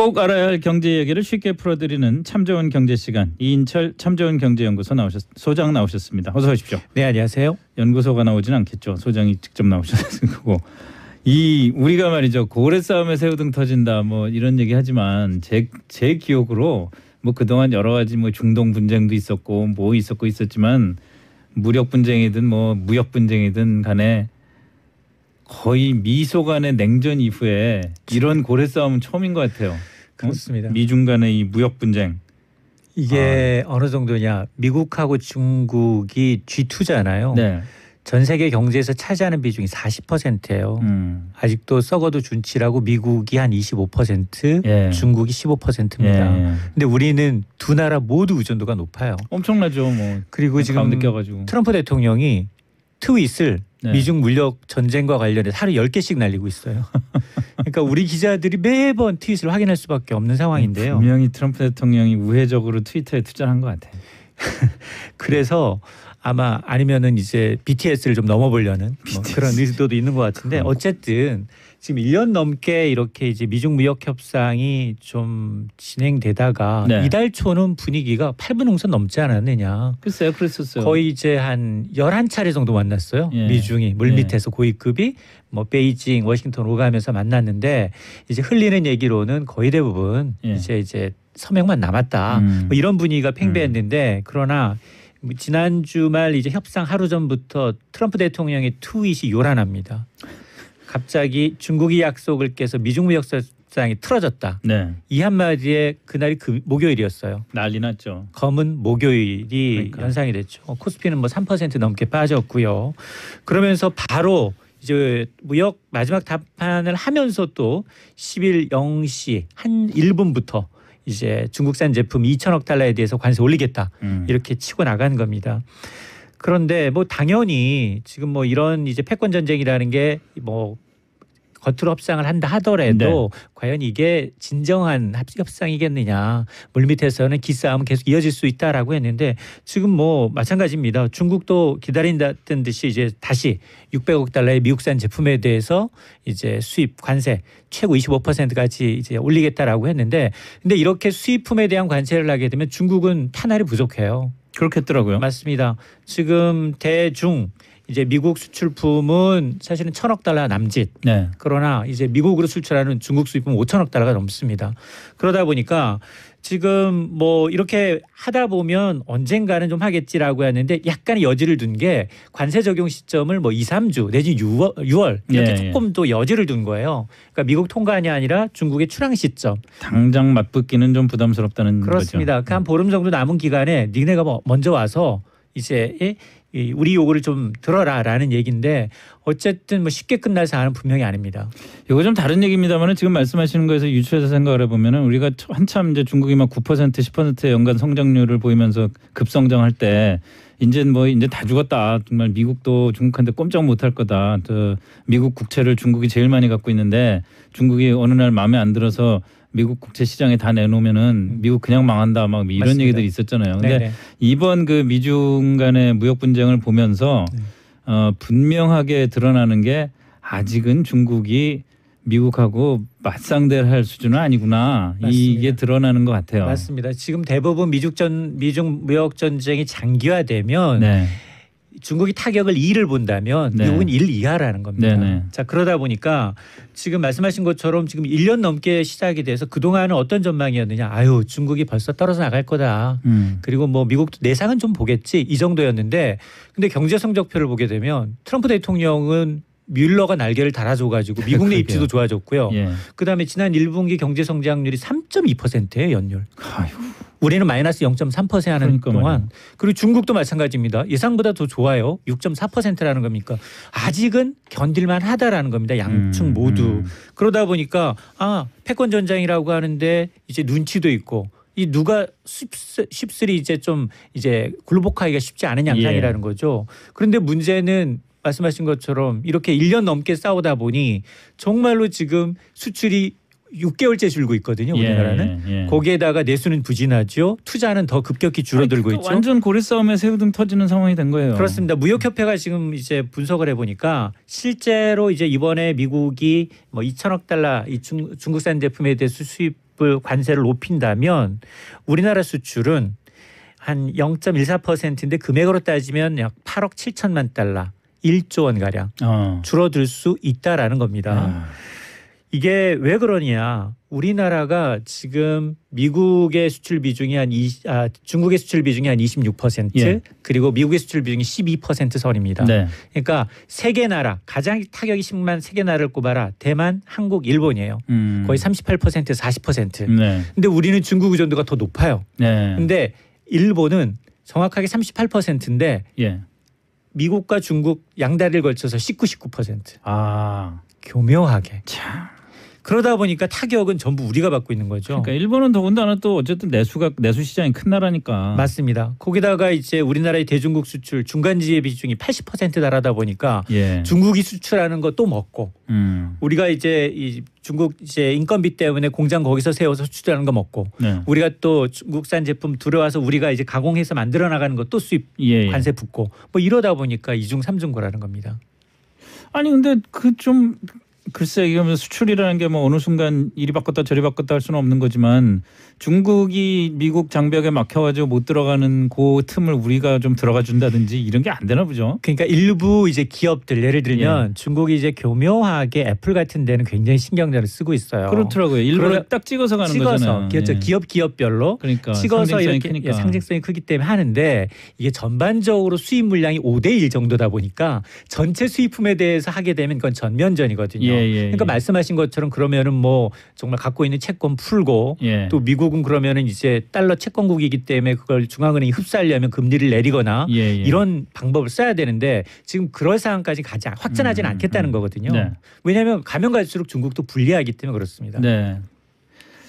꼭 알아야 할 경제 이야기를 쉽게 풀어드리는 참 좋은 경제 시간 이인철 참 좋은 경제연구소 나오셨 소장 나오셨습니다. 어서 오십시오. 네 안녕하세요. 연구소가 나오진 않겠죠. 소장이 직접 나오셨을 거고 이 우리가 말이죠 고래 싸움에 새우등 터진다 뭐 이런 얘기 하지만 제 제 기억으로 뭐 그동안 여러 가지 뭐 중동 분쟁도 있었고 뭐 있었고 있었지만 무력 분쟁이든 뭐 무역 분쟁이든 간에 거의 미소 간의 냉전 이후에 이런 고래 싸움은 처음인 것 같아요. 그렇습니다. 어? 미중 간의 이 무역 분쟁. 이게 어느 정도냐? 미국하고 중국이 G2잖아요. 네. 전 세계 경제에서 차지하는 비중이 40%예요. 음. 아직도 썩어도 준치라고 미국이 한 25%, 예. 중국이 15%입니다. 예. 근데 우리는 두 나라 모두 의존도가 높아요. 엄청나죠. 뭐 그리고 지금 가운데 껴가지고. 트럼프 대통령이 트윗을 네. 미중 물력 전쟁과 관련해서 하루 10개씩 날리고 있어요. 그러니까 우리 기자들이 매번 트윗을 확인할 수밖에 없는 상황인데요. 분명히 트럼프 대통령이 우회적으로 트위터에 투자한 것 같아. 그래서 아마 아니면은 이제 BTS를 좀 넘어보려는 뭐 BTS. 그런 의도도 있는 것 같은데 그럼. 어쨌든 지금 1년 넘게 이렇게 이제 미중 무역 협상이 좀 진행되다가 네. 이달 초는 분위기가 8분 홍선 넘지 않았느냐. 글쎄요, 그랬었어요. 거의 이제 한 11차례 정도 만났어요. 예. 미중이 물밑에서 고위급이 뭐 베이징, 워싱턴 오가면서 만났는데 이제 흘리는 얘기로는 거의 대부분 예. 이제 이제 서명만 남았다. 음. 뭐 이런 분위기가 팽배했는데 그러나 지난 주말 이제 협상 하루 전부터 트럼프 대통령의 트윗이 요란합니다. 갑자기 중국이 약속을 깨서 미중 무역 협상이 틀어졌다. 네, 이 한마디에 그날이 그 목요일이었어요. 난리 났죠. 검은 목요일이 그러니까. 연상이 됐죠. 코스피는 뭐 3% 넘게 빠졌고요. 그러면서 바로 이제 무역 마지막 답판을 하면서 또 10일 0시 한 1분부터 이제 중국산 제품 2천억 달러에 대해서 관세 올리겠다. 음. 이렇게 치고 나간 겁니다. 그런데 뭐 당연히 지금 뭐 이런 이제 패권 전쟁이라는 게뭐 겉으로 협상을 한다 하더라도 과연 이게 진정한 합- 협상이겠느냐 물밑에서는 기싸움은 계속 이어질 수 있다라고 했는데 지금 뭐 마찬가지입니다. 중국도 기다린다던 듯이 이제 다시 600억 달러의 미국산 제품에 대해서 이제 수입 관세 최고 25%까지 이제 올리겠다라고 했는데 근데 이렇게 수입품에 대한 관세를 하게 되면 중국은 탄알이 부족해요. 그렇겠더라고요. 맞습니다. 지금 대중 이제 미국 수출품은 사실은 천억 달러 남짓. 네, 그러나 이제 미국으로 수출하는 중국 수입은 5천억 달러가 넘습니다. 그러다 보니까 지금 뭐 이렇게 하다 보면 언젠가는 좀 하겠지라고 했는데 약간의 여지를 둔 게 관세 적용 시점을 뭐 2, 3주 내지 6월, 6월 이렇게 예, 조금 또 여지를 둔 거예요. 그러니까 미국 통관이 아니라 중국의 출항 시점. 당장 맞붙기는 좀 부담스럽다는 그렇습니다. 거죠. 그한 보름 정도 남은 기간에 니네가 뭐 먼저 와서 이제 우리 요구를 좀 들어라라는 얘기인데 어쨌든 뭐 쉽게 끝날 사안은 분명히 아닙니다. 이거 좀 다른 얘기입니다만은 지금 말씀하시는 거에서 유추해서 생각을 해보면은 우리가 처- 한참 이제 중국이 막 9% 10%의 연간 성장률을 보이면서 급성장할 때 이제 뭐 이제 다 죽었다 정말 미국도 중국한테 꼼짝 못할 거다 또 미국 국채를 중국이 제일 많이 갖고 있는데 중국이 어느 날 마음에 안 들어서 미국 국채 시장에 다 내놓으면은 미국 그냥 망한다 막 이런 맞습니다. 얘기들이 있었잖아요. 근데 네네. 이번 그 미중 간의 무역 분쟁을 보면서 네. 어, 분명하게 드러나는 게 아직은 중국이 미국하고 맞상대를 할 수준은 아니구나 맞습니다. 이게 드러나는 것 같아요. 맞습니다. 지금 대부분 미중 전 미중 무역 전쟁이 장기화되면 네, 중국이 타격을 2를 본다면 네. 미국은 1 이하라는 겁니다. 네네. 자 그러다 보니까 지금 말씀하신 것처럼 지금 1년 넘게 시작이 돼서 그 동안은 어떤 전망이었느냐. 아유 중국이 벌써 떨어져 나갈 거다. 음, 그리고 뭐 미국도 내상은 좀 보겠지 이 정도였는데 근데 경제 성적표를 보게 되면 트럼프 대통령은 뮬러가 날개를 달아줘가지고 미국 내. 입지도 좋아졌고요. 예. 그다음에 지난 1분기 경제 성장률이 3.2%예요 연율. 아유, 우리는 마이너스 0.3% 하는 그러니까 동안. 그리고 중국도 마찬가지입니다. 예상보다 더 좋아요. 6.4%라는 겁니까? 아직은 견딜만 하다라는 겁니다. 양측 음, 모두. 음. 그러다 보니까 아 패권 전장이라고 하는데 이제 눈치도 있고 이 누가 쉽- 쉽슬이 이제 좀 이제 굴복하기가 쉽지 않은 양상이라는 예. 거죠. 그런데 문제는 말씀하신 것처럼 이렇게 1년 넘게 싸우다 보니 정말로 지금 수출이 6개월째 줄고 있거든요. 우리나라는. 예, 예. 거기에다가 내수는 부진하죠. 투자는 더 급격히 줄어들고 아니, 있죠. 완전 고래 싸움에 새우등 터지는 상황이 된 거예요. 그렇습니다. 무역협회가 지금 이제 분석을 해보니까 실제로 이제 이번에 미국이 뭐 2천억 달러 이 중, 중국산 제품에 대해서 수입 수입을 관세를 높인다면 우리나라 수출은 한 0.14%인데 금액으로 따지면 약 8억 7천만 달러, 1조 원 가량 어. 줄어들 수 있다라는 겁니다. 아. 이게 왜 그러냐? 우리나라가 지금 미국의 수출 비중이 한 20, 아, 중국의 수출 비중이 한 26% 예. 그리고 미국의 수출 비중이 12% 선입니다. 네. 그러니까 세 개 나라 가장 타격이 심한 세 개 나라를 꼽아라. 대만, 한국, 일본이에요. 음. 거의 38% 40%. 네. 근데 우리는 중국 의존도가 더 높아요. 네. 근데 일본은 정확하게 38%인데 예. 미국과 중국 양다리를 걸쳐서 19, 19%. 아. 교묘하게. 참. 그러다 보니까 타격은 전부 우리가 받고 있는 거죠. 그러니까 일본은 더군다나 또 어쨌든 내수가 내수 시장이 큰 나라니까. 맞습니다. 거기다가 이제 우리나라의 대중국 수출 중간지의 비중이 80% 달하다 보니까 예. 중국이 수출하는 거 또 먹고 음. 우리가 이제 이 중국 이제 인건비 때문에 공장 거기서 세워서 수출하는 거 먹고 네. 우리가 또 중국산 제품 들어와서 우리가 이제 가공해서 만들어 나가는 거 또 수입 예. 예. 관세 붙고 뭐 이러다 보니까 이중 삼중고라는 겁니다. 아니 근데 그 좀 글쎄 이게 뭐 수출이라는 게 뭐 어느 순간 이리 바꿨다 저리 바꿨다 할 수는 없는 거지만 중국이 미국 장벽에 막혀가지고 못 들어가는 그 틈을 우리가 좀 들어가 준다든지 이런 게 안 되나 보죠. 그러니까 일부 이제 기업들 예를 들면 중국이 이제 교묘하게 애플 같은 데는 굉장히 신경전을 쓰고 있어요. 그렇더라고요. 일부러 딱 찍어서 가는 찍어서 거잖아요. 그렇죠. 예. 기업 기업별로 그러니까 찍어서 상징성이 이렇게 크니까. 예, 상징성이 크기 때문에 하는데 이게 전반적으로 수입 물량이 5대 1 정도다 보니까 전체 수입품에 대해서 하게 되면 그건 전면전이거든요. 예, 예, 그러니까 예. 말씀하신 것처럼 그러면은 뭐 정말 갖고 있는 채권 풀고 예. 또 미국 은 그러면은 이제 달러 채권국이기 때문에 그걸 중앙은행이 흡수하려면 금리를 내리거나 예, 예. 이런 방법을 써야 되는데 지금 그럴 상황까지 가지 않- 확전하지는 음, 않겠다는 음. 거거든요. 네. 왜냐하면 가면 갈수록 중국도 불리하기 때문에 그렇습니다. 네.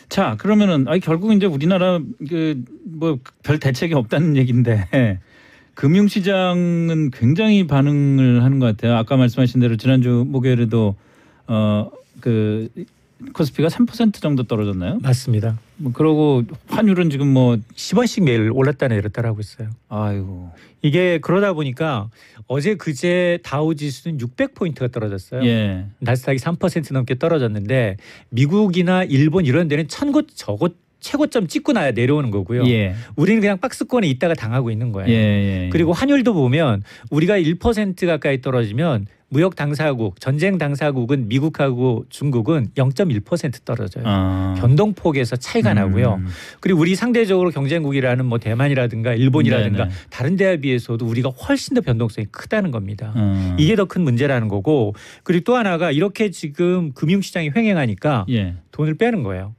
자 그러면은 아니 결국 이제 우리나라 그 뭐 별 대책이 없다는 얘기인데 금융시장은 굉장히 반응을 하는 것 같아요. 아까 말씀하신 대로 지난주 목요일에도 어그 코스피가 3% 정도 떨어졌나요? 맞습니다. 뭐 그러고 환율은 지금 뭐 10원씩 매일 올랐다 내렸다 하고 있어요. 아이고 이게 그러다 보니까 어제 그제 다우 지수는 600포인트가 떨어졌어요. 예 나스닥이 3% 넘게 떨어졌는데 미국이나 일본 이런 데는 천곳 저곳 최고점 찍고 나야 내려오는 거고요. 예. 우리는 그냥 박스권에 있다가 당하고 있는 거예요. 예, 예, 예. 그리고 환율도 보면 우리가 1% 가까이 떨어지면 무역 당사국, 전쟁 당사국은 미국하고 중국은 0.1% 떨어져요. 아. 변동폭에서 차이가 나고요. 음. 그리고 우리 상대적으로 경쟁국이라는 뭐 대만이라든가 일본이라든가 네네. 다른 데에 비해서도 우리가 훨씬 더 변동성이 크다는 겁니다. 음. 이게 더 큰 문제라는 거고 그리고 또 하나가 이렇게 지금 금융시장이 횡행하니까 예. 돈을 빼는 거예요.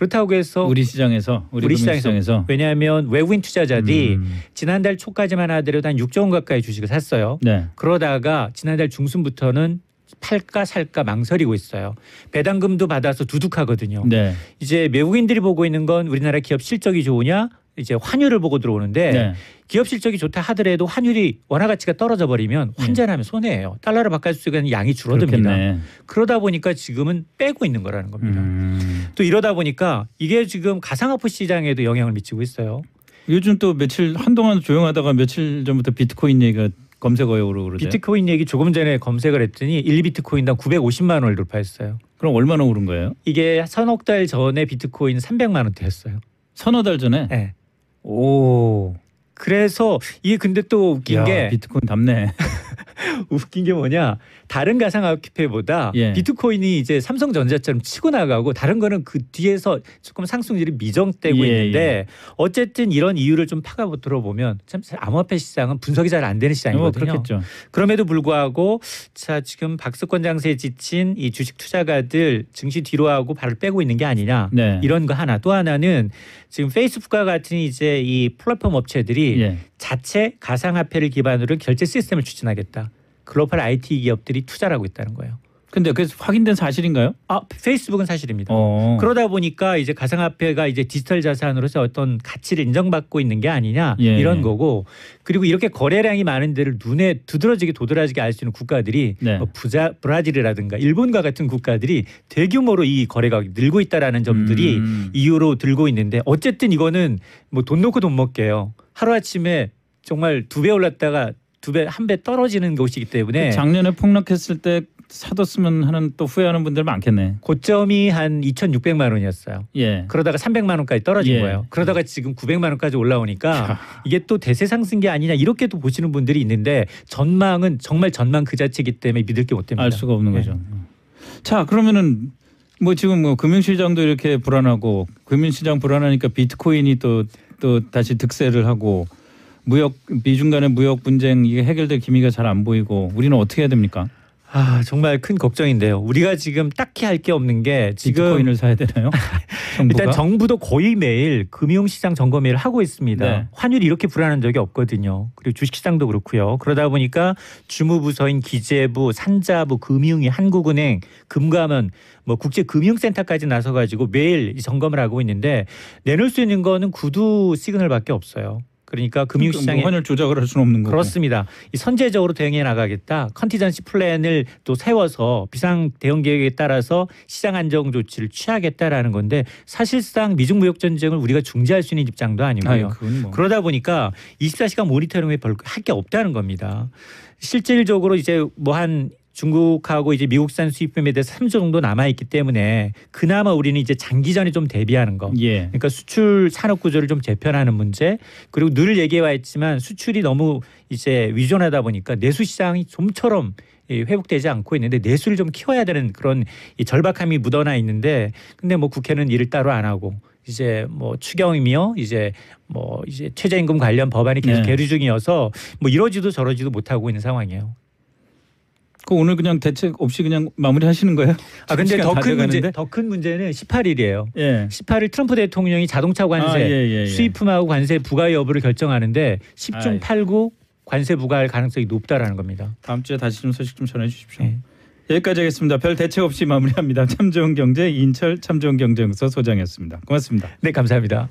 그렇다고 해서 우리 시장에서 우리, 우리 시장에서 시장에서 왜냐하면 외국인 투자자들이 음. 지난달 초까지만 하더라도 한 6조 원 가까이 주식을 샀어요. 네. 그러다가 지난달 중순부터는 팔까 살까 망설이고 있어요. 배당금도 받아서 두둑하거든요. 네. 이제 외국인들이 보고 있는 건 우리나라 기업 실적이 좋으냐 이제 환율을 보고 들어오는데 네. 기업 실적이 좋다 하더라도 환율이 원화 가치가 떨어져 버리면 네. 환전하면 손해예요. 달러를 바꿀 수 있는 양이 줄어듭니다. 그렇겠네. 그러다 보니까 지금은 빼고 있는 거라는 겁니다. 음. 또 이러다 보니까 이게 지금 가상화폐 시장에도 영향을 미치고 있어요. 요즘 또 며칠 한동안 조용하다가 며칠 전부터 비트코인 얘기가 검색어용으로 그러죠. 비트코인 얘기 조금 전에 검색을 했더니 1비트코인당 950만 원을 돌파했어요. 그럼 얼마나 오른 거예요? 이게 서너 달 전에 비트코인 300만 원대였어요. 서너 달 전에. 네. 오. 그래서 이게 근데 또 웃긴 야, 게 비트코인 답네. 웃긴 게 뭐냐 다른 가상화폐보다 예. 비트코인이 이제 삼성전자처럼 치고 나가고 다른 거는 그 뒤에서 조금 상승률이 미정되고 예, 있는데 어쨌든 이런 이유를 좀 파가 들어보면 참 암호화폐 시장은 분석이 잘 안 되는 뭐 시장이거든요. 그렇겠죠. 그럼에도 불구하고 자 지금 박스권 장세에 지친 이 주식 투자가들 증시 뒤로 하고 발을 빼고 있는 게 아니냐 네. 이런 거 하나 또 하나는 지금 페이스북과 같은 이제 이 플랫폼 업체들이 예. 자체 가상화폐를 기반으로 결제 시스템을 추진하겠다. 글로벌 IT 기업들이 투자를 하고 있다는 거예요. 근데 그래서 확인된 사실인가요? 아 페이스북은 사실입니다. 어. 그러다 보니까 이제 가상화폐가 이제 디지털 자산으로서 어떤 가치를 인정받고 있는 게 아니냐 예. 이런 거고 그리고 이렇게 거래량이 많은 데를 눈에 두드러지게 도드라지게 알 수 있는 국가들이 네. 뭐 부자 브라질이라든가 일본과 같은 국가들이 대규모로 이 거래가 늘고 있다라는 점들이 음. 이유로 들고 있는데 어쨌든 이거는 뭐 돈 놓고 돈 먹게요. 하루 아침에 정말 두 배 올랐다가 두 배 한 배 떨어지는 것이기 때문에 작년에 폭락했을 때 사뒀으면 하는 또 후회하는 분들 많겠네. 고점이 한 2,600만 원이었어요. 예. 그러다가 300만 원까지 떨어진 예. 거예요. 그러다가 지금 900만 원까지 올라오니까 이게 또 대세 상승기 아니냐 이렇게도 보시는 분들이 있는데 전망은 정말 전망 그 자체이기 때문에 믿을 게 못 됩니다. 알 수가 없는 네. 거죠. 자 그러면은 뭐 지금 뭐 금융시장도 이렇게 불안하고 금융시장 불안하니까 비트코인이 또 또 다시 득세를 하고 무역 미중 간의 무역 분쟁 이게 해결될 기미가 잘 안 보이고 우리는 어떻게 해야 됩니까? 아 정말 큰 걱정인데요. 우리가 지금 딱히 할 게 없는 게 지금 비트코인을 사야 되나요? 일단 정부도 거의 매일 금융시장 점검회를 하고 있습니다. 네. 환율이 이렇게 불안한 적이 없거든요. 그리고 주식시장도 그렇고요. 그러다 보니까 주무부서인 기재부, 산자부, 금융위, 한국은행, 금감원, 뭐 국제금융센터까지 나서가지고 매일 이 점검을 하고 있는데 내놓을 수 있는 거는 구두 시그널밖에 없어요. 그러니까 금융시장에 뭐 환율 조작을 할 수는 없는 거고. 그렇습니다. 이 선제적으로 대응해 나가겠다. contingency plan을 또 세워서 비상 대응 계획에 따라서 시장 안정 조치를 취하겠다라는 건데 사실상 미중 무역 전쟁을 우리가 중재할 수 있는 입장도 아니고요. 그건 뭐. 그러다 보니까 24시간 모니터링에 별할게 없다는 겁니다. 실질적으로 이제 뭐한 중국하고 이제 미국산 수입품에 대해서 3조 정도 남아 있기 때문에 그나마 우리는 이제 장기전에 좀 대비하는 거. 예. 그러니까 수출 산업 구조를 좀 재편하는 문제 그리고 늘 얘기해 왔지만 수출이 너무 이제 위존하다 보니까 내수 시장이 좀처럼 이 회복되지 않고 있는데 내수를 좀 키워야 되는 그런 이 절박함이 묻어나 있는데 근데 뭐 국회는 일을 따로 안 하고 이제 뭐 추경이며 이제 뭐 이제 최저임금 관련 법안이 계속 네. 계류 중이어서 뭐 이러지도 저러지도 못하고 있는 상황이에요. 그 오늘 그냥 대책 없이 그냥 마무리하시는 거예요? 아 근데 더다큰 문제? 더 큰 문제는 18일이에요. 예. 18일 트럼프 대통령이 자동차 관세 아, 예, 예, 예. 수입품하고 관세 부과 여부를 결정하는데 10중 아이. 8구 관세 부과할 가능성이 높다라는 겁니다. 다음 주에 다시 좀 소식 좀 전해 주십시오. 네. 여기까지 하겠습니다. 별 대책 없이 마무리합니다. 참 좋은 경제 이인철 참 좋은 경제연구소 소장이었습니다. 고맙습니다. 네, 감사합니다.